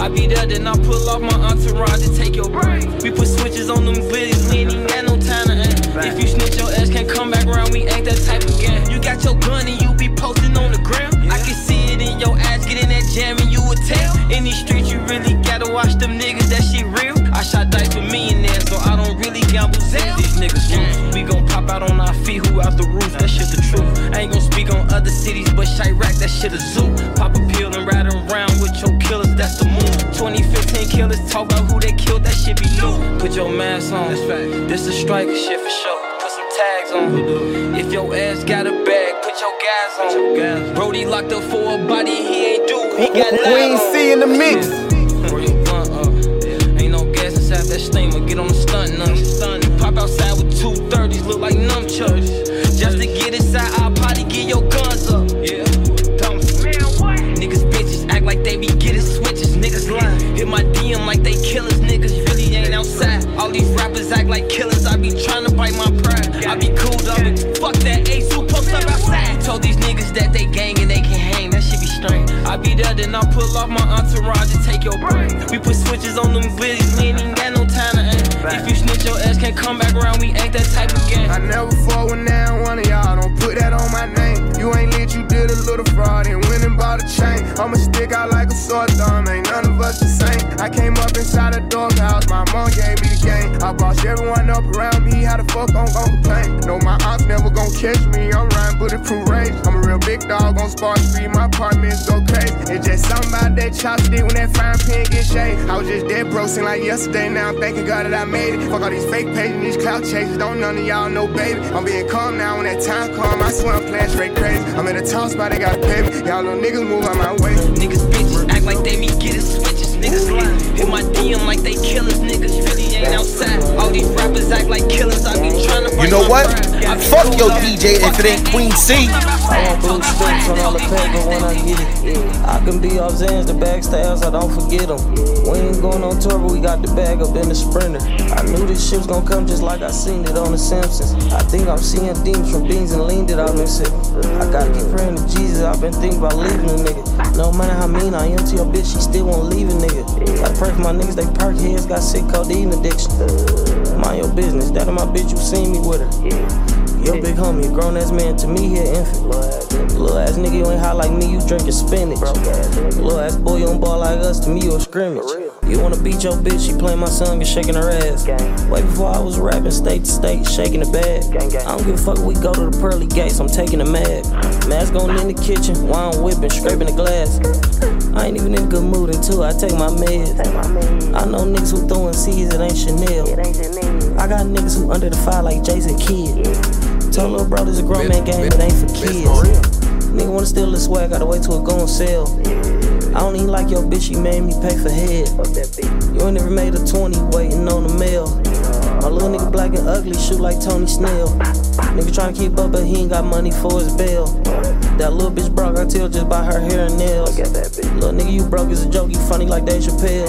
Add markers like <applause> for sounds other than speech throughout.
I be there, then I pull off my entourage and take your brain. We put switches on them bitches, we ain't even got no time to aim. If you snitch, your ass can't come back around, we ain't that type of gang. You got your gun and you be posting on the ground. I can see it in your ass, get in that jam and you would tell. In these streets, you really gotta watch them niggas, that shit real. I shot dice with millionaires, so I don't really gamble Zell. These niggas loose. We gon' pop out on our feet, who out the roof, that shit the truth. I ain't gon' speak on other cities, but Chiraq, that shit a zoo. Pop killers talk about who they killed, that shit be new. Put your mask on, this a striker shit for sure. Put some tags on. If your ass got a bag, put your gas on. Brody locked up for a body he ain't do. He got Queen live on. C in the mix. Roll your blunt up. Ain't no gas inside that steamer. Get on the stunt none. Pop outside with two thirties, look like nunchucks. Just to get inside our party, get your guns up. Yeah. Dumb. Niggas bitches act like they be getting switches. Niggas lying. Hit my DM like they killers. Niggas really ain't outside. All these rappers act like killers. I be trying to bite my pride. I be cool though. Fuck that ace who post up outside. Told these niggas that they gang and they can hang. That shit be strange. I be there, then I pull off my entourage and take your brain. We put switches on them bitches. We ain't got no time to. If you snitch, your ass can't come back around. We ain't that type of gang. I never fought with now one of y'all. Don't put that on my name. You ain't lit, you did a little fraud and went and bought a chain. I'ma stick out like a sore thumb. Ain't none of us the same. I came up inside a doghouse. My mom gave me game. I bossed everyone up around me. How the fuck I'm gon' complain? No, my aunts never gon' catch me. I'm riding bulletproof range. I'm a real big dog on Spark Street. My apartments go crazy. It's just something about that chopstick when that fine pen get shaved. I was just dead broke since like yesterday. Now I'm thanking God that I made it. Fuck all these fake pages these clout chases. Don't none of y'all know, baby. I'm being calm now when that time come. I swear I'm playing straight crazy. I'm in a top spot, they gotta pay me. Y'all little niggas move out my way. Niggas bitches act like they be getting switches. Niggas lying. Hit my DM like they killers. Niggas You know what? Fuck your DJ if it ain't Queen C. I want blue sticks on all the paper when I get it. I can be off Zans, the backstabs, I don't forget them. We ain't going on tour, but we got the bag up in the sprinter. I knew this shit was gonna come just like I seen it on The Simpsons. I think I'm seeing demons from beans and lean that I've been sipping. I gotta keep praying to Jesus, I've been thinking about leaving a nigga. No matter how mean I am to your bitch, she still won't leave a nigga. I pray for my niggas, they perk heads, got sick codeine addiction. Mind your business, that of my bitch, you seen me with her. Yo, big homie, grown ass man to me, he an infant. Little ass nigga, you ain't hot like me, you drinking spinach. Little ass boy, you don't ball like us, to me, you a scrimmage. You wanna beat your bitch, she playing my song and shaking her ass. Way before I was rapping state to state, shaking the bag. I don't give a fuck, we go to the pearly gates, I'm taking the mag. Mask on in the kitchen, wine I'm whipping, scraping the glass. I ain't even in a good mood until I take my meds. I know niggas who throwing C's, it ain't Chanel. I got niggas who under the fire like Jason Kidd. Tell little bro this a grown man game, it ain't for kids. Nigga wanna steal the swag, gotta wait till it go on sale. I don't even like your bitch, she made me pay for head. You ain't never made a 20 waiting on the mail. My little nigga black and ugly, shoot like Tony Snell. Nigga tryna keep up, but he ain't got money for his bail. That little bitch broke, I tell just by her hair and nails. Little nigga, you broke is a joke, you funny like Dave Chappelle.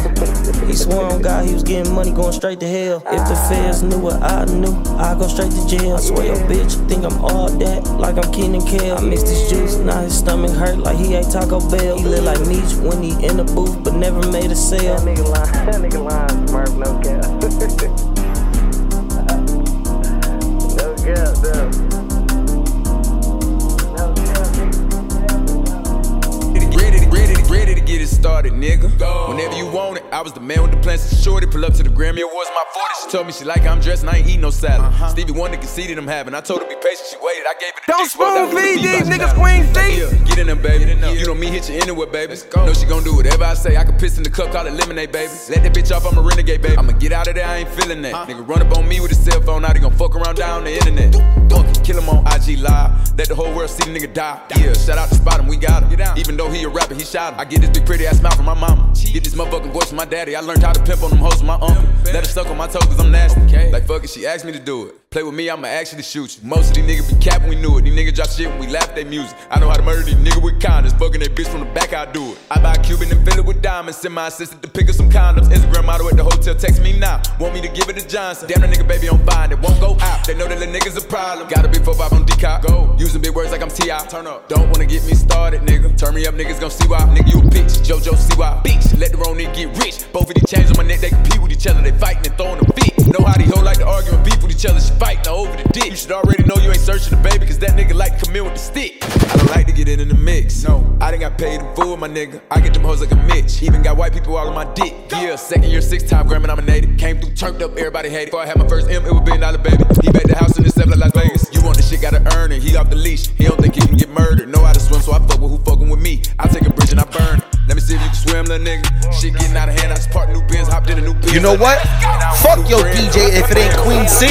He swore on God he was getting money, going straight to hell. If the feds knew what I knew, I'd go straight to jail. I swear your bitch think I'm all that, like I'm Keenan Kel. I mixed his juice, now his stomach hurt like he ate Taco Bell. He look like Meech when he in the booth, but never made a sale. That nigga lying, <laughs> that nigga lying, Smurf, no cap. <laughs> cap, started, nigga. Whenever you want it, I was the man with the plans to shorty. Pull up to the Grammy Awards, my 40. She told me she like I'm dressed and I ain't eat no salad. Stevie Wonder conceded I'm having. I told her be patient, she waited. I gave it Don't dick, fuck, that spoon feed these niggas. Queen. Yeah, get in them, baby. You know me, hit you anywhere, baby. Know she gon' do whatever I say. I can piss in the cup, call it lemonade, baby. Let that bitch off, I'm a renegade, baby. I'ma get out of there, I ain't feeling that. Nigga run up on me with a cell phone, now they gon' fuck around down the internet. Fuck, kill him on IG Live. Let the whole world see the nigga die. Yeah, shout out to Spot him, we got him. Even though he a rapper, he shot him. I get this big pretty ass smile from my mama. Get this motherfucking voice from my daddy. I learned how to pimp on them hoes from my uncle. Let her suck on my toes cause I'm nasty. Like fuck it, she asked me to do it. Play with me, I'ma actually shoot you. Most of these niggas be capping, we knew it. These niggas drop shit we laugh at their music. I know how to murder these niggas with kindness. Fucking that bitch from the back, I do it. I buy a Cuban and fill it with diamonds. Send my assistant to pick up some condoms. Instagram model at the hotel, text me now. Want me to give it to Johnson. Damn, the nigga baby on fine, it won't go out. They know that the niggas a problem. Got a big 4-5 on decop. Go. Using big words like I'm T.I. Turn up. Don't wanna get me started, nigga. Turn me up, niggas gon' see why. Nigga, you a bitch. JoJo, see why. Bitch, let the wrong nigga get rich. Both of these chains on my neck, they compete with each other. They fighting and throwing them feet. Know how these hoes like to argue and beef with each other. She fighting over the dick. You should already know you ain't searching the baby, cause that nigga like to come in with the stick. I don't like to get in in the mix. No, I done got paid in full, my nigga. I get them hoes like a Mitch. Even got white people all on my dick. Yeah, second year, six time Grammy nominated. Came through, turned up, everybody hated. Before I had my first M, it would be dollar baby. He back the house in the seven like Las Vegas. You want the shit, gotta earn it. He off the leash. He don't think he can get murdered. Know how to swim, so I fuck with who fucking with me. I take a bridge and I burn it. Let me see if you can swim, little nigga. Shit getting out of hand. I just parked new bins, hopped in a new Benz. You know what? Fuck your DJ if it ain't Queen C.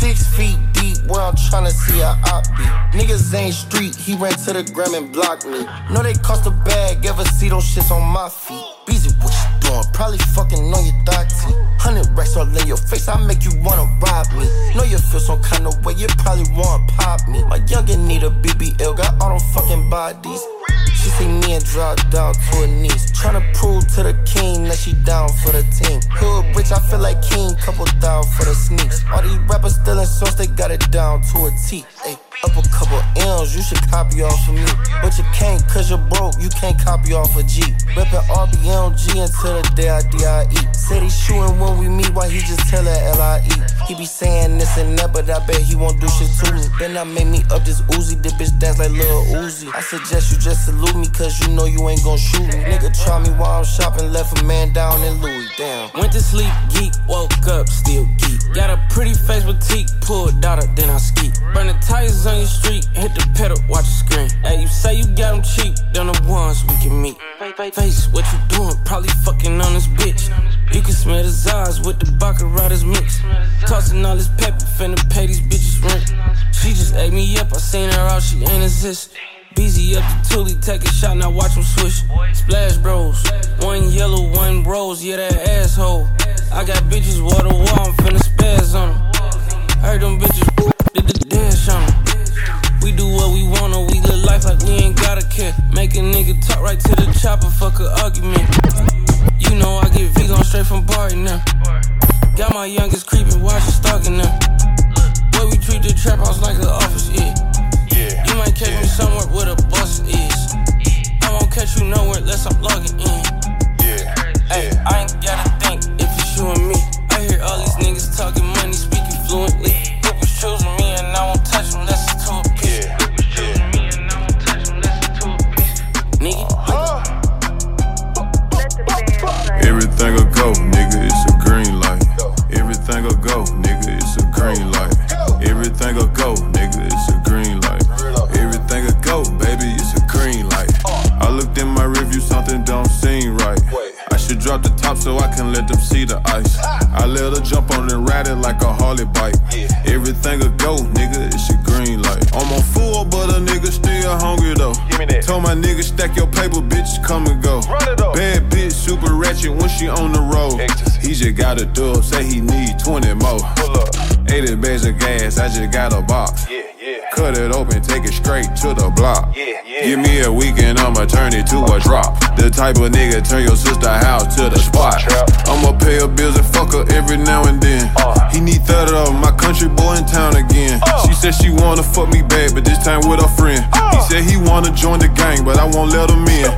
Six feet deep where I'm tryna see a op be. Niggas ain't street, he ran to the gram and blocked me. Know they cost a bag, ever see those shits on my feet. Busy, what you doing? Probably fucking on your thoughty. Hundred racks all in your face, I make you wanna rob me. Know you feel some kind of way, you probably wanna pop me. My youngin' need a BBL, got all them fucking bodies. She see me and drop down to her knees. Tryna prove to the king that she down for the team. Hood rich, I feel like king, couple down for the sneaks. All these rappers stealing songs, they got it down to a T. Ay, up a couple M's, you should copy off of me. But you can't, cause you're broke, you can't copy off a G. Reppin' RBMG until the day I D.I.E. Said he shootin' when we meet, why he just tell her L.I.E. He be saying this and that, but I bet he won't do shit to me. Then I made me up this Uzi, this bitch dance like Lil Uzi. I suggest you just salute me, cause you know you ain't gon' shoot me. Nigga try me while I'm shopping, left a man down in Louis, damn. Went to sleep, geek, woke up, still geek. Got a pretty face boutique, pulled out daughter, then I ski. Burn the tires on your street, hit the pedal, watch the screen. Hey, you say you got them cheap, then the ones we can meet. Face, what you doing? Probably fucking on this bitch. You can smell his eyes with the Baccarat mix. Tossing all this pepper, finna pay these bitches rent. She just ate me up, I seen her out, she ain't exist. BZ up to Tully, take a shot, now watch him swish. Splash bros, one yellow, one rose, yeah, that asshole. I got bitches water wall, I'm finna spaz on them. Heard them bitches <laughs> did the dash on them. We do what we wanna, we live life like we ain't gotta care. Make a nigga talk right to the chopper, fuck a argument. You know I get vegan straight from party now. Got my youngest creepin', watch her stalking them. Boy, we treat the trap house like an office, yeah. Might catch me somewhere where the bus is. I won't catch you nowhere unless I'm logging type of nigga turn your sister house to the spot. I'ma pay her bills and fuck her every now and then. He need 30 of my country boy in town again. She said she wanna fuck me bad, but this time with a friend. He said he wanna join the gang, but I won't let him in.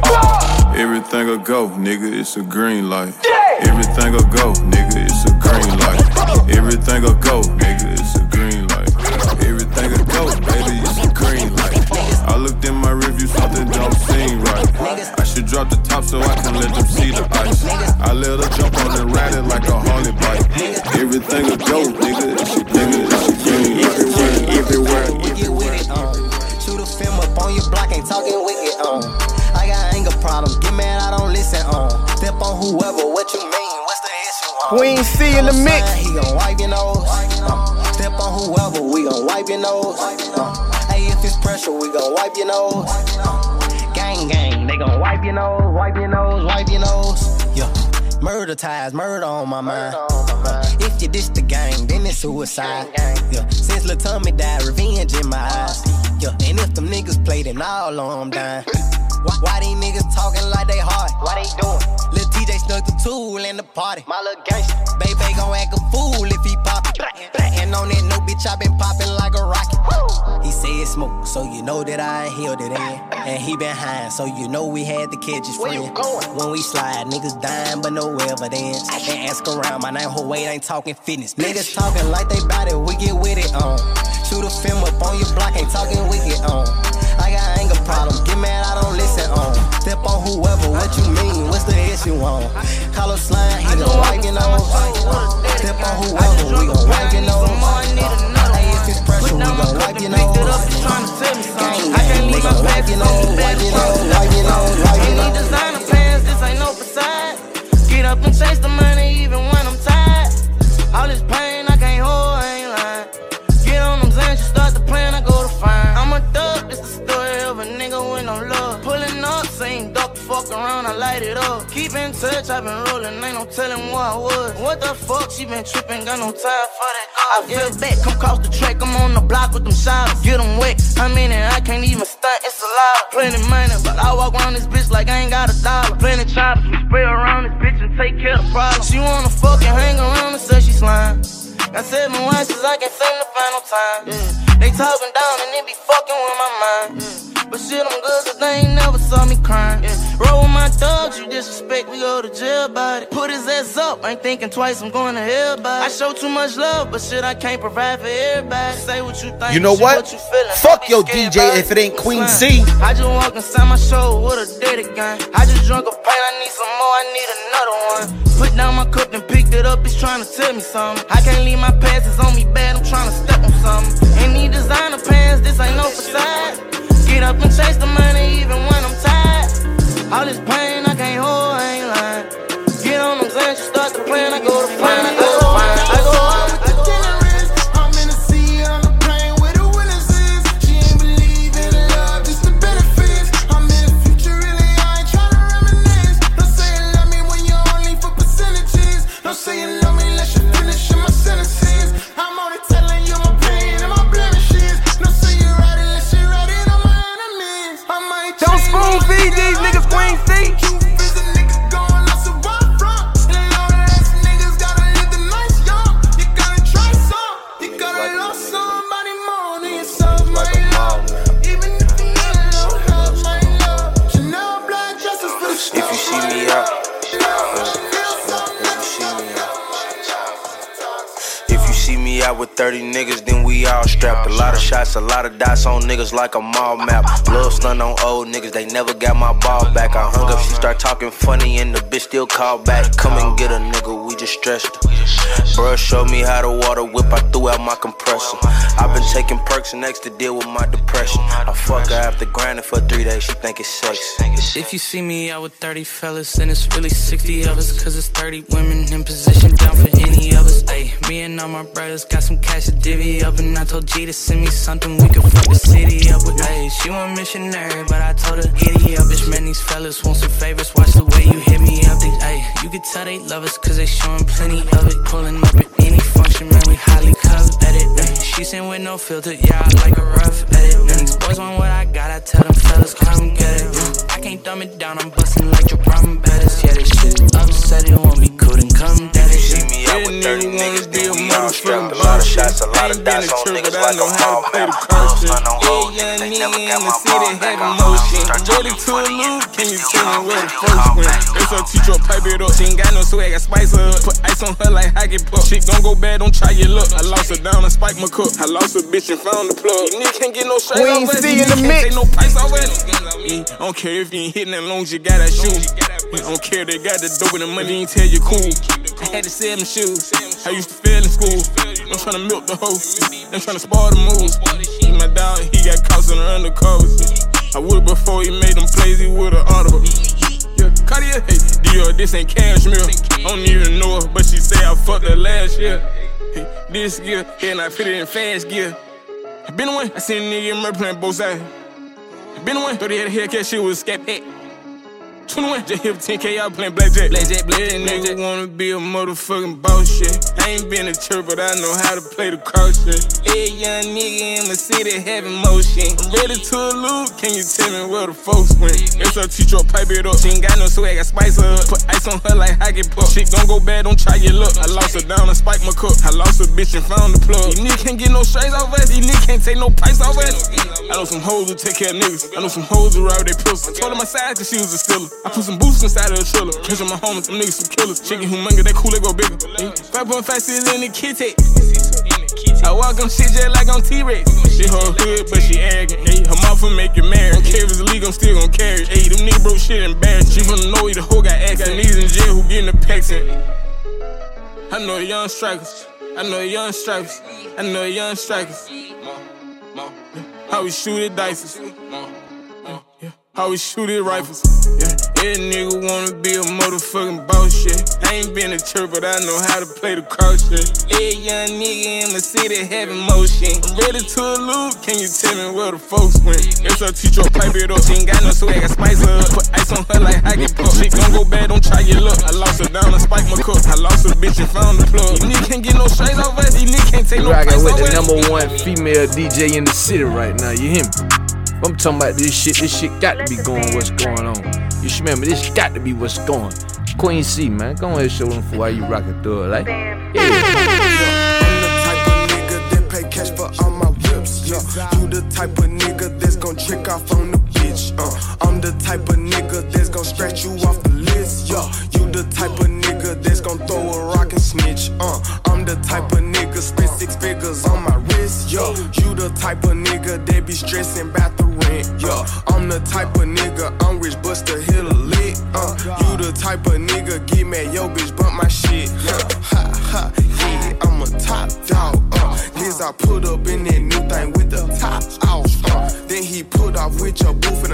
Everything'll go, nigga, it's a green light. Everything'll go, nigga, it's a green light. Everything'll go, nigga, it's a green light. Everything'll go, drop the top so I can let them see the ice. I let her jump on and ride it like a Harley bike. Everything'll go, nigga, it's a nigga, it's a green light. Everywhere, We get with um. Shoot a film up on your block, ain't talking wicked, um. I got anger problems, get mad, I don't listen, um. Step on whoever, what you mean, what's the issue, um? Queen C in the mix. He gon' wipe your nose. Uh, step on whoever, we gon' wipe your nose. Uh, hey, if it's pressure, we gon' wipe your nose. Uh, gang gang gang. They gon' wipe your nose, wipe your nose, wipe your nose. Yeah. Murder ties, murder on my mind. Uh, if you diss the gang, then it's suicide. Yeah. Since Lil Tommy died, revenge in my uh-huh. eyes. Yeah. And if them niggas play, then all on them dying. <laughs> Why, why these niggas talking like they hard? Why they doing? Lil TJ snuck the tool in the party. My little gangster. Baby gon' act a fool if he pop it. And on that no bitch, I been popping like a rocket. He said smoke, so you know that I inhaled it in. And he been high, so you know we had to catch his friend. When we slide, niggas dying, but no evidence. And ask around, my name Hawaii ain't talking fitness. Niggas talking like they bout it, we get with it on. Shoot a film up on your block, ain't talking wicked on. I got anger problem, get mad, I don't listen on. Step on whoever, what you mean, what's the issue on? Call a slime, he gon' wipe your nose. Step on whoever, we gon' wipe your nose. It's pressure, we gon' wipe your nose. Gang, gang, we gon' wipe your nose, wipe your nose, wipe your nose, wipe your nose. designer pants, this ain't no facade. Get up and chase the money even when Keep in touch, i been rolling, ain't no telling where I was. What the fuck, she been tripping, got no time for that. I feel back, come cross the track, I'm on the block with them showers. Get them wet, I mean it, I can't even stunt, it's a lot. Plenty money, but I walk around this bitch like I ain't got a dollar. Plenty choppers, we spray around this bitch and take care of the problem. She wanna fuck and hang around and say she slime. Got seven wives, I can't seem to find no time. Yeah. They talking down and they be fucking with my mind. Yeah. But shit, I'm good cause they ain't never saw me crying. Yeah. Roll with my thugs, you disrespect, we go to jail about it. Put his ass up, ain't thinking twice, I'm going to hell about it. I show too much love, but shit, I can't provide for everybody. Say what you think, You know shit, what? you feeling. Fuck your DJ if it ain't Queen. C. I just walk inside my show with a dirty gun. I just drunk a pint, I need some more, I need another one. Put down my cup and picked it up, it's trying to tell me something. I can't leave my passes on me bad, I'm trying to step on something. Ain't need designer pants, this ain't no facade. Get up and chase the money even when I'm. All this pain I can't hold, I ain't lying. Get on them Zans, you start the plan, I go to plan, I go see me out with 30 niggas, then we all strapped. A lot of shots, a lot of dots on niggas like a mall map. Little stun on old niggas, they never got my ball back. I hung up, she start talking funny, and the bitch still call back. Come and get a nigga, we just stressed. Bruh showed me how to water whip, I threw out my compressor. I've been taking perks and X to deal with my depression. I fuck her after grinding for three days, she think it's sex. If you see me out with 30 fellas, then it's really 60 of us. Cause it's 30 women in position down for any of us. Ayy, me and all my brothers got some cash to divvy up. And I told G to send me something we could fuck the city up with. Ayy, she want missionary, but I told her, giddy up. Bitch, man, these fellas want some favors. Watch the way you hit me up. They, ayy, you can tell they love us cause they showing plenty of it. Pulling up at any function, man, we highly coveted. Ayy, she sent with no filter, yeah, I like a rough edit. And these boys want what I got, I tell them fellas, come get it. I can't dumb it down, I'm busting like your problem betters. Yeah, this shit upset, it won't be cool, then come it. See me out with 30 niggas, of shots, a lot of dots on niggas like a mall map. Little stun on old niggas, they never got my ball back. I hung up, she start talking funny, and the bitch still call back. Call back. That's teacher, pipe it up. She ain't got no swag, I spice her up. Put ice on her like hockey puck. Shit gon' go bad, don't try your luck. I lost her down and spiked my cup. I lost a bitch and found the plug. You niggas can't get no straight Queen off us. C in the Can't mix. Take no price off us. I don't care if you ain't hitting that long as you got that shoe. I don't care they got the dope and the money ain't tell you cool. I had to sell them shoes. I used to fail in school. I'm trying to milk the hoe. I'm trying to spar the moves. My dog, he got caught in the undercovers. I would before he made them plays, he would've audible. Yeah, Cartier, hey, Dior, this ain't cashmere. I don't even know her, but she say I fucked her last year. Hey, this gear, and I put it in fast gear. Been away, I seen a nigga in murder playing both sides. Been one, 30 head of Hellcat shit with a scat pack. 21, just hit 10K out playing blackjack. Blackjack, blackjack, nigga wanna be a motherfucking boss shit. I ain't been a church, but I know how to play the cross shit. Young nigga in my city having motion. I'm ready to elude, can you tell me where the folks went? Teach her pipe it up. She ain't got no swag, I spice her up. Put ice on her like hockey puck. Shit gon' go bad, don't try your luck. I lost her down, I spike my cup. I lost a bitch and found the plug. These niggas can't get no strays off us, these niggas can't take no price off us. I know some hoes who take care of niggas. I know some hoes who ride with their pills. I told her my side cause she was a stealer. I put some boosts inside of the trailer. Catching my homies, them niggas some killers. Chicken humongous, that cool, they go bigger. 5.5 cities in the kitty. I walk on shit just like on T-Rex. She her hood, but she arrogant. Hey, her mouth will make you married. Don't care if it's illegal, I'm still gon' carry. Hey, them niggas broke shit embarrassed. She from the know the hoe got. Got niggas in jail who getting the packs in. I know young strikers. I know young strikers. I know young strikers. How we shoot at dices. How we shoot at rifles. Yeah, yeah, nigga wanna be a motherfucking boss shit. I ain't been a church, but I know how to play the cross shit. Yeah, young nigga in my city having motion. I'm ready to elude, can you tell me where the folks went? Yes, I teach her pipe it up. She ain't got no swag, I spice her up. Put ice on her like hockey puck. Shit gon' go bad, don't try your luck. I lost her down and spike my cup. I lost a bitch and found the plug. These niggas can't get no strays off us. These niggas can't take no rockin' with the number one female DJ in the city right now. You hear me? I'm talking about this shit. This shit got to be going. What's going on? You should remember this got to be what's going. Queen C, man, go ahead show them for why you rockin' through it, like. pay cash for all my whips. Yeah, you the type of nigga that's gon' trick off on the bitch. Uh, I'm the type of nigga that's gon' scratch you off the list. Yeah, you the type of nigga that's gon' throw a rock and snitch. Uh, I'm the type of nigga spend six figures on my wrist. Yeah, you the type of nigga that be stressing about the rent. Yeah, I'm the type of nigga I'm rich, but still hit a lick. Uh, you the type of nigga get mad, yo bitch bump my shit. Yeah, ha ha, yeah, I'm a top dog. Uh, Liz, I put up in that new thing with the top off. Uh, then he put off with your booth and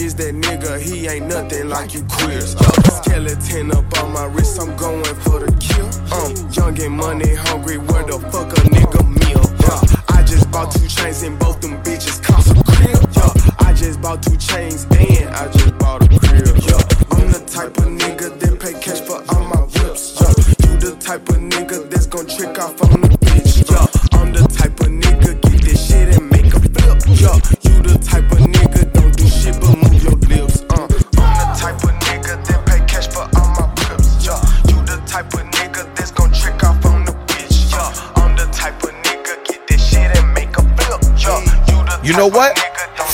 guess I guess that nigga, he ain't nothing like you queers. Uh, skeleton up on my wrist, I'm going for the kill. Um, young and money hungry, where the fuck a nigga meal? Yeah, I just bought two chains and both them bitches cost a crib. Yeah, I just bought two chains and I just bought a crib. Yeah, I'm the type of nigga that pay cash for all my whips. Yeah, you the type of nigga that's gon' trick off on the bitch. Yeah, I'm the type of nigga get this shit and make a flip. Yeah, you the type of nigga you know what?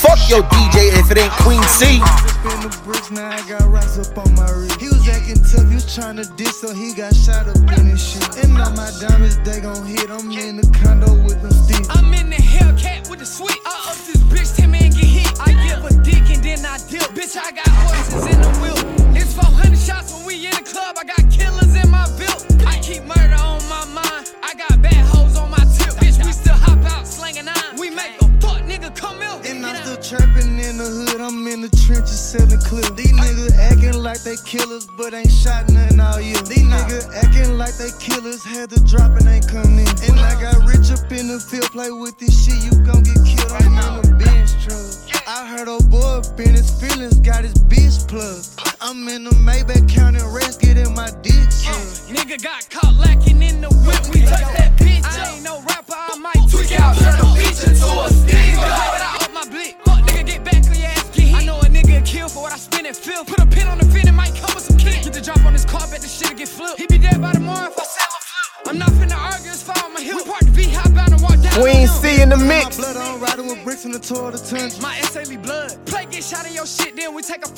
Fuck your DJ if it ain't Queen C. Spin the bricks, now I got rocks up on my wrist. He was acting tough, he was trying to diss, so he got shot up in his shit. And all my diamonds, they gon' hit. I'm in the condo with them sticks. I'm in the Hellcat with the switch. I up this bitch, Tim and get hit. I give a dick and then I dip. Bitch, I got horses in the wheel. Selling. These niggas acting like they killers, but ain't shot nothing all year. These niggas acting like they killers, had to drop and ain't come in. And I got rich up in the field, play with this shit, you gon'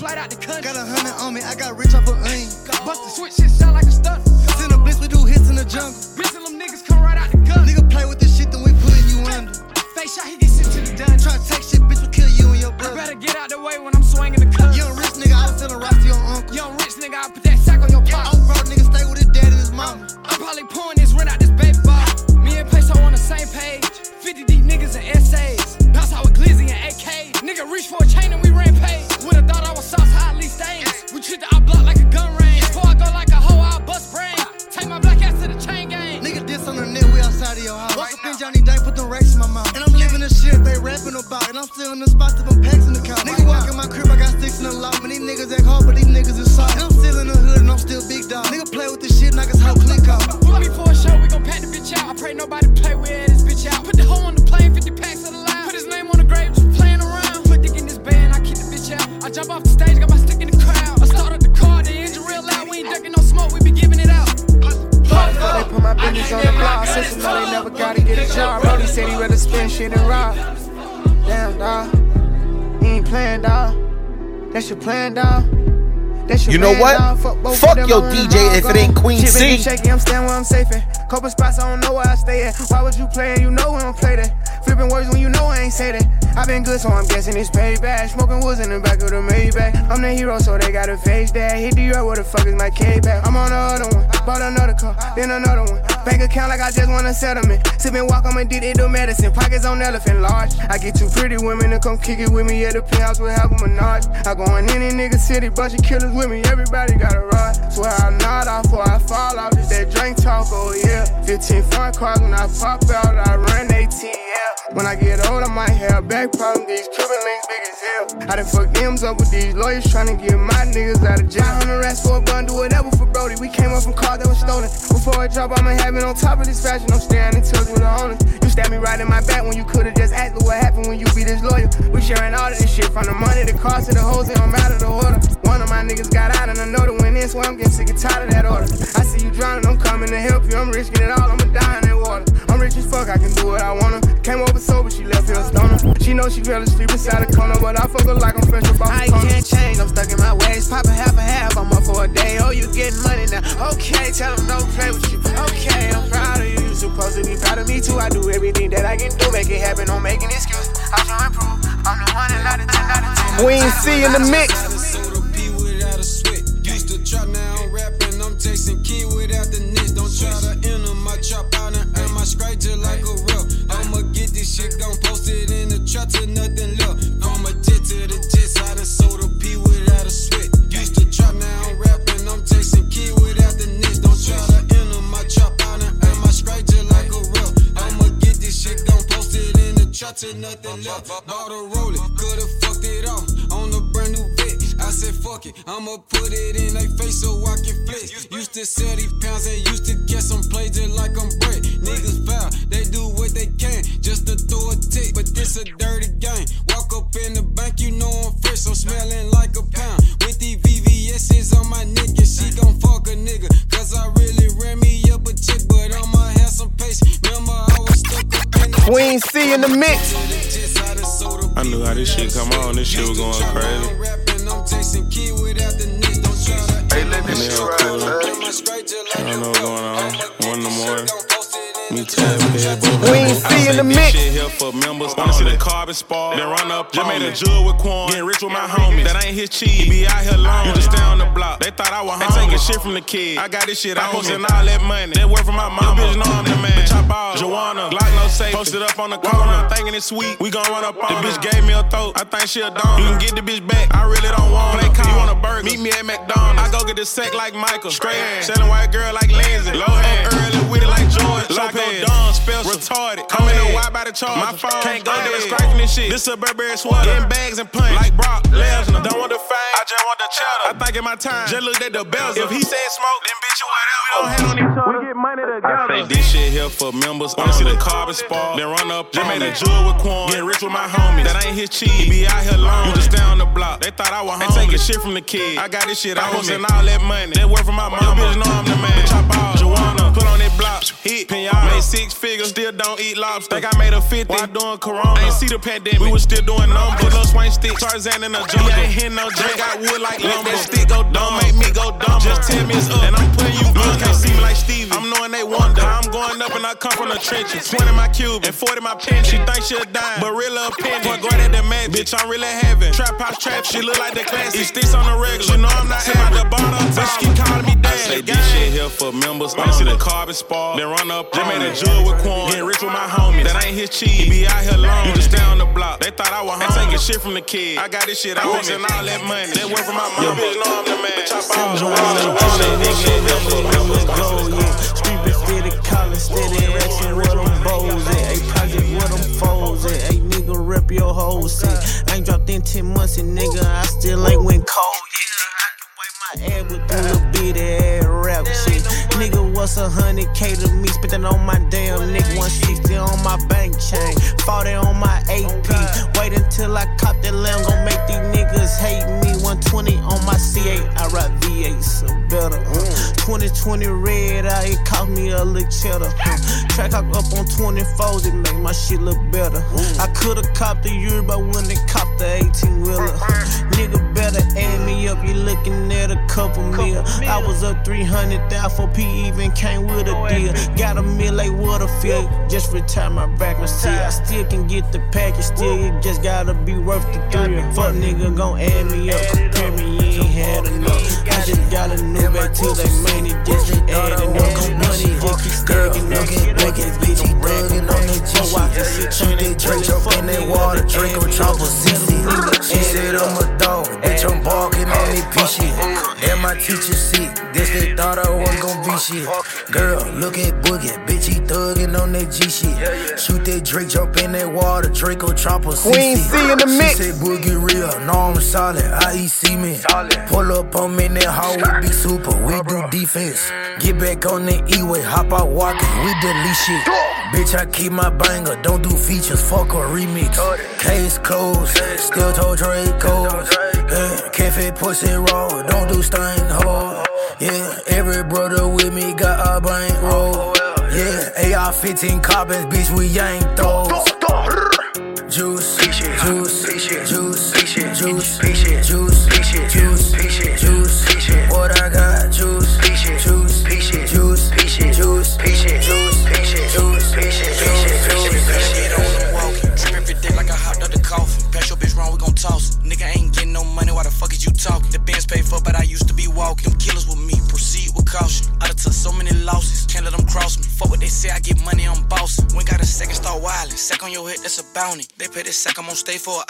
flight out the country. Got a hundred on me, I got rich off a onion. Bust the switch, shit sound like a stunt. Send a blitz, we do hits in the jungle. Bitch, and them niggas come right out the gun. Nigga play with this shit, then we putting you under. Face shot, he get sent to the dungeon. Try to take shit, bitch, we kill you and your brother. I better get out the way when I'm swinging the cut. Young rich nigga, I was feeling right to your uncle. Young rich nigga, I put that sack on your pop. Old broke nigga, stay with his dad and his mama. I'm probably pouring this rent out this baby bar. Me and Peso on the same page. 50 deep niggas and essays. Bounce out with Glizzy You know what? Fuck, both Fuck of them, your DJ if it ain't Queen C. I'm staying where I'm safe at. Couple spots, I don't know where I stay at. Why would you play you know we don't play that? Flipping words when you know I ain't say that. i been good, so I'm guessing it's payback. Smoking woods in the back of the Maybach. I'm the hero, so they gotta face that. Hit the earth, where the fuck is my K back? I'm on the other one. Bought another car, then another one. Bank account like I just want a settlement. Sipping walk, I'm addicted to medicine. Pockets on elephant large. I get two pretty women to come kick it with me at the penthouse with a menage. I go in any nigga city, bunch of killers with me. Everybody got a ride. Swear I nod off before I fall off. Just that drink talk, oh yeah. 15 front cars when I pop out, I run 18, yeah. When I get old, I might have back problems. These Cuban links big as hell. I done fucked M's up with these lawyers trying to get my niggas out of jail. 500 rats for a gun, do whatever for Brody. We came up from cars that was stolen. Before I drop, I'ma have it on top of this fashion. I'm staring in touch with the owners. You stabbed me right in my back when you could've just asked what happened when you be this loyal. We sharing all of this shit from the money, the cost, to the hoes, I'm out of the order. One of my niggas got out and another went in, so I'm getting sick and tired of that order. I see you drowning, I'm coming to help you. I'm risking it all, I'ma die in that water. I'm rich as fuck, I can do what I wanna. Came She know she fell asleep inside the corner, but I fuck her like I'm fresh up off I corner. can't change, I'm stuck in my ways. Poppin' half and half, I'm up for a day. Oh, you getting money now. Okay, tell them don't play with you. Okay, I'm proud of you. You supposed to be proud of me too. I do everything that I can do, make it happen, don't make an excuse. I should improve. I'm the one and not the ten out of ten. Queen C in the mix. without. Used to trap, now I'm rapping. I'm chasing key without the net. Don't try to enter my trap out and earn my scratch just like a rep. I'ma get this shit gon' till nothing left. Bought a roller, could've fucked it off on a brand new vet. I said fuck it, I'ma put it in they face so I can flex. Used to sell these pounds and used to get some plays just like I'm Brett. Niggas foul, they do what they can just to throw a tick, but this a dirty Queen C in the mix. I knew how this shit come on. This shit was going crazy. Hey, let ride, I don't know what's going on. One in the morning. Me tap Queen C in the mix. Shit here for members. Wanna see the carbon spar? Then run up. Just made a jug with Quan. Getting rich with my homies. That ain't his cheese. He be out here alone. You just stay on the block. They thought I was home. They taking shit from the kid. I got this shit. I posted all that money. That work for my mama. Bitch know I'm the man. The chop ball. Joanna. Glock no safe. Posted up on the corner. Thinking it's sweet. We gon' run up on The bitch gave me a throat. I think she a dog. You can get the bitch back. I really don't want Play call. You want a burger? Meet me at McDonald's. I go get the sack like Michael. Straight hand. Selling white girl like Lindsay. Low hand. Up early with it like George. Lopez. Don special. Retarded. Come in the white by the charge. My phone. Can't go there striking this shit. This a Burberry sweater. Getting bags and punch. Like Brock Lesnar. Don't want the fame. I just want the cheddar. I think in my time. Just looked at the bells. If he said smoke, then bitch, you whatever. We don't hate on each other. We get money together. I say this shit here for members. Wanna see the carbon spar. Then run up. Just made a jug with Quan. Getting rich with my homies. That ain't his cheese. He be out here alone. You just stay on the block. They thought I was home. They taking shit from the kid. I got this shit. I posting all that money. That work for my mama. Your Bitch know I'm the man. Chop all. Joanna. Put on that Hit, pinata. Made six figures, still don't eat lobster. Think I made a 50 while doing Corona. Ain't see the pandemic, we was still doing numbers. Put little swing stick, Tarzan in a jungle. ain't hit no drink, got wood like lumber. That stick go dumb, make me go dumb. Just tell me it's up, and I'm putting you blue. Can't see me like Stevie. I'm knowing they wonder I'm going up, and I come from the trenches. 20 my cube and 40 my pen. She think she a dime, but a penny. Boy, go at the mag, bitch, I'm really having. Trap house trap, she look like the classic. These sticks on the regular, you know I'm not having. the bottom, but she keep calling me dad. Say this shit here for members. I see the carbon spar, then run up. They made a jug with corn, getting rich with my homies. That ain't his cheese. He be out here alone, you just stay on the block. They thought I was home. I'm taking shit from the kid. I got this shit, I wasting all that money. That work for my mom, bitch, know I'm the man. I chop balls, Street be fitted, collar steady, action where them bows. Hey, project where them foes. Hey, nigga, rep your whole set. I ain't dropped in 10 months, and nigga, I still ain't went cold yet. I can wipe my ass with a Nigga, what's a hundred K to me? Spit that on my damn nigga. 160 on my bank chain. 40 on my AP. Wait until I cop that lamb. Gon' make these niggas hate me. 120 on my C8. I ride V8, so better. Uh. 2020 red I, it cost me a little cheddar. Uh. <laughs> Track up on 24s, it make my shit look better. I could've copped the year, but when they copped the 18 wheeler. Nigga better add me up, you looking at a couple mil. I was up 300 thousand for P even came with a deal. Got a meal like Waterfield, just retire my back and see. I still can get the package, still it just gotta be worth the thrill. Fuck nigga gon' add me up, had enough. I just got a new back till they money just adding up. Money just keep stacking up. Look at bitch, he thuggin' on that G shit. Shoot that Drake up in that water, Draco chopper CC. She said I'm a dog, bitch, I'm barking on that P shit. That my teacher sick, this they thought I wasn't gon' be shit. Girl, look at Boogie, bitch, he thuggin' on that G shit. Shoot that Drake, jump in that water, Draco chopper CC. Queen C in the mix. She said Boogie real, no I'm solid, IEC me. Pull up on me in that hall, we be super, we do defense. Get back on the E-way, hop out walking, we delete shit. Bitch, I keep my banger, don't do features, fuck a remix. Case closed, still told Draco. Yeah, cafe pussy raw, don't do stain hard. Yeah, every brother with me got a bank roll. Yeah, AR 15 carbons, bitch, we yank those. Juice, juice, juice, juice, juice, juice, juice, juice.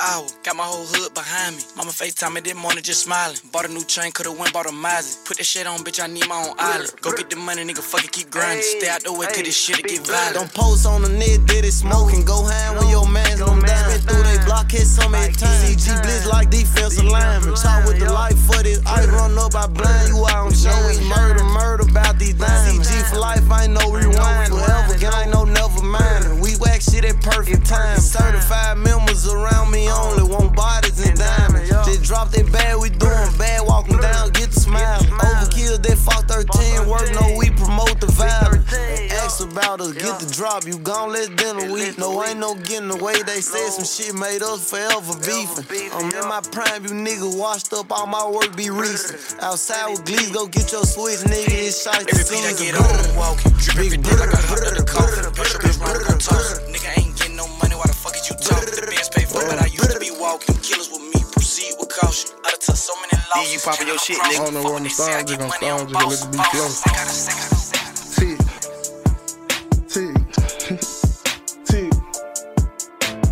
Hour. Got my whole hood behind me. Mama FaceTime me this morning, just smiling. Bought a new chain, coulda went bought a Mazda. Put that shit on, bitch, I need my own island. Go get the money, nigga, fucking keep grinding. Stay out the way, cause this shit get violent. Don't post on the net, did it smoking. Go hand when your man's gon' die. Been through they block, hit so many times. CG blitz like defensive lineman. Talk with the life for this. I run up, I blind you out on show. It's murder, murder about these diamonds. CG for life, I ain't no rewind. Forever, gang, no never mind. Whack shit at perfect time. Certified members around me only. Want bodies and diamonds. Just drop that bag, we doing bad. Walking down, get the smile. Overkill, that fuck 13. Work, no, we promote the violence. Ask about us, get the drop. You gon' let dinner week. No, ain't no getting away. They said some shit made us forever beefing. I'm in my prime, you nigga washed up. All my work be recent. Outside with glees, go get your switch, nigga. It's shot the Every beat I get on, walking. Drip every day like I hopped out the coffin. Pass your bitch wrong, we gon' toss it. Nigga ain't getting no money, why the fuck is you talking? The Benz paid for, but I used to be walking. Them killers with me, proceed with caution. I done took so many losses. you popping your shit, nigga. I don't know where I'm starting, just gonna start, just gonna let the beat flow.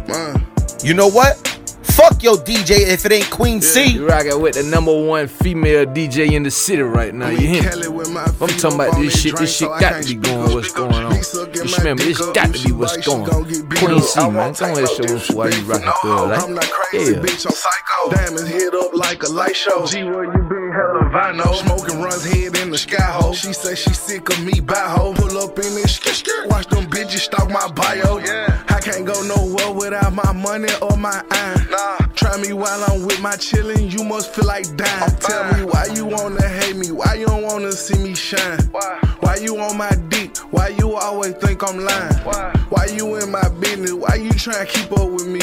Man. You know what? Fuck your DJ if it ain't Queen C. You rockin' with the number one female DJ in the city right now. You hear me? I'm talking about this shit. This shit got to be going. What's going on? You remember this got to be what's going. Queen C, man. Come on, show them why you rockin' through I'm like. not crazy, Yeah. bitch, I'm psycho. Diamonds hit up like a light show. G, where you been? Hella vino. Smoking runs head in the sky hole. She say she sick of me, by hoe. Pull up in this skit, skit. Watch them bitches stalk my bio. Yeah. Without my money or my iron. Nah. Try me while I'm with my chillin', you must feel like dying. Tell me why you wanna hate me, why you don't wanna see me shine. Why? Why you on my dick? Why you always think I'm lying? Why? Why you in my business? Why you trying to keep up with me?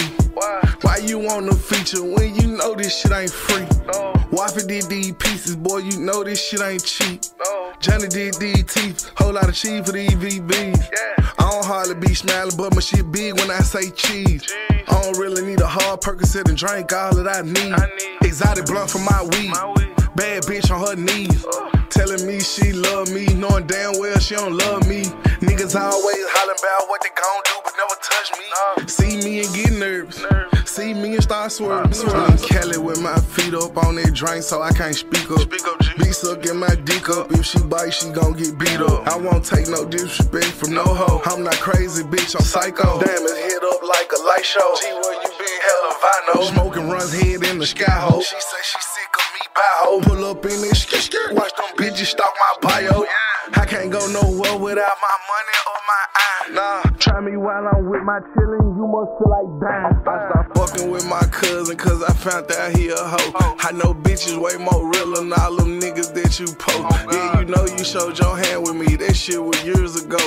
Why? You want the feature when you know this shit ain't free? No. Waffle did these pieces, boy, you know this shit ain't cheap. No. Johnny did these teeth, whole lot of cheese for the VBs. Yeah. I don't hardly be smiling, but my shit big when I say cheese. cheese. I don't really need a hard Percocet and drink all that I need. I need. Exotic blunt for my weed. My weed. Bad bitch on her knees. Uh. Telling me she love me, knowing damn well she don't love me. Niggas always hollering about what they gon' do, but never touch me. See me and get nervous. See me and start swerving. I'm Kelly with my feet up on that drink, so I can't speak up. Be sucking my dick up. If she bite, she gon' get beat up. I won't take no disrespect from no hoe. I'm not crazy, bitch, I'm psycho. Damn, it's hit up like a light show. Gee, where you been? Hell if I know. Smoking runs head in the sky hole. She say she sick of me by hoe. Pull up in this skirt, watch them bitches stalk my bio. I can't go nowhere without my money or my eye. Nah, try me while I'm with my chillin', you must feel like dying. I start fucking with my cousin cause I found out he a hoe. Oh. I know bitches way more real than all them niggas that you post. Oh, yeah, you know you showed your hand with me, that shit was years ago.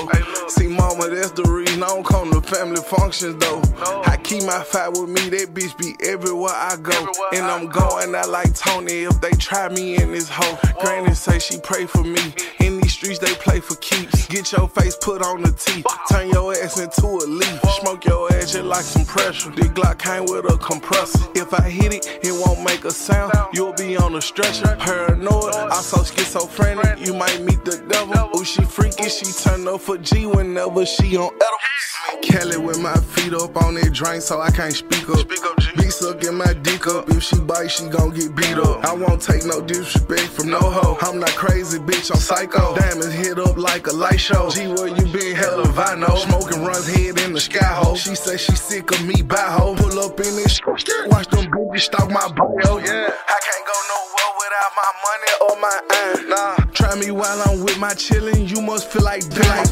See, mama, that's the reason I don't come to family functions though. I keep my fight with me, that bitch be everywhere I go. And I'm going out like Tony if they try me in this hoe. Granny say she pray for me. In these streets, they play for keeps. Get your face put on the teeth. Turn your ass into a leaf. Smoke your ass just like some pressure. The Glock came with a compressor. If I hit it, it won't make a sound. You'll be on a stretcher. Paranoid, I so schizophrenic. You might meet the devil. Oh, she freaky. She turn up for G whenever she on edibles. Kelly with my feet up on that drink, so I can't speak up. Be sucking my dick up. If she bite, she gon' get beat up. I won't take no disrespect from no hoe. I'm not crazy, bitch. I'm psycho. Diamonds hit up like a light show. Gee, where you been? Hell if I know. Smoking runs head in the sky hole. She say she sick of me by hoe. Pull up in this watch them bitches stalk my bio. Yeah, I can't go nowhere without my money or my iron. Nah, try me while I'm with my chillin'. You must feel like dying.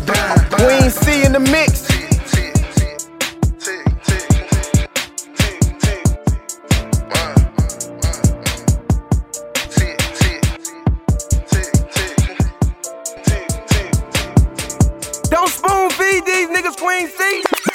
Queen C in the mix. These niggas Queen C.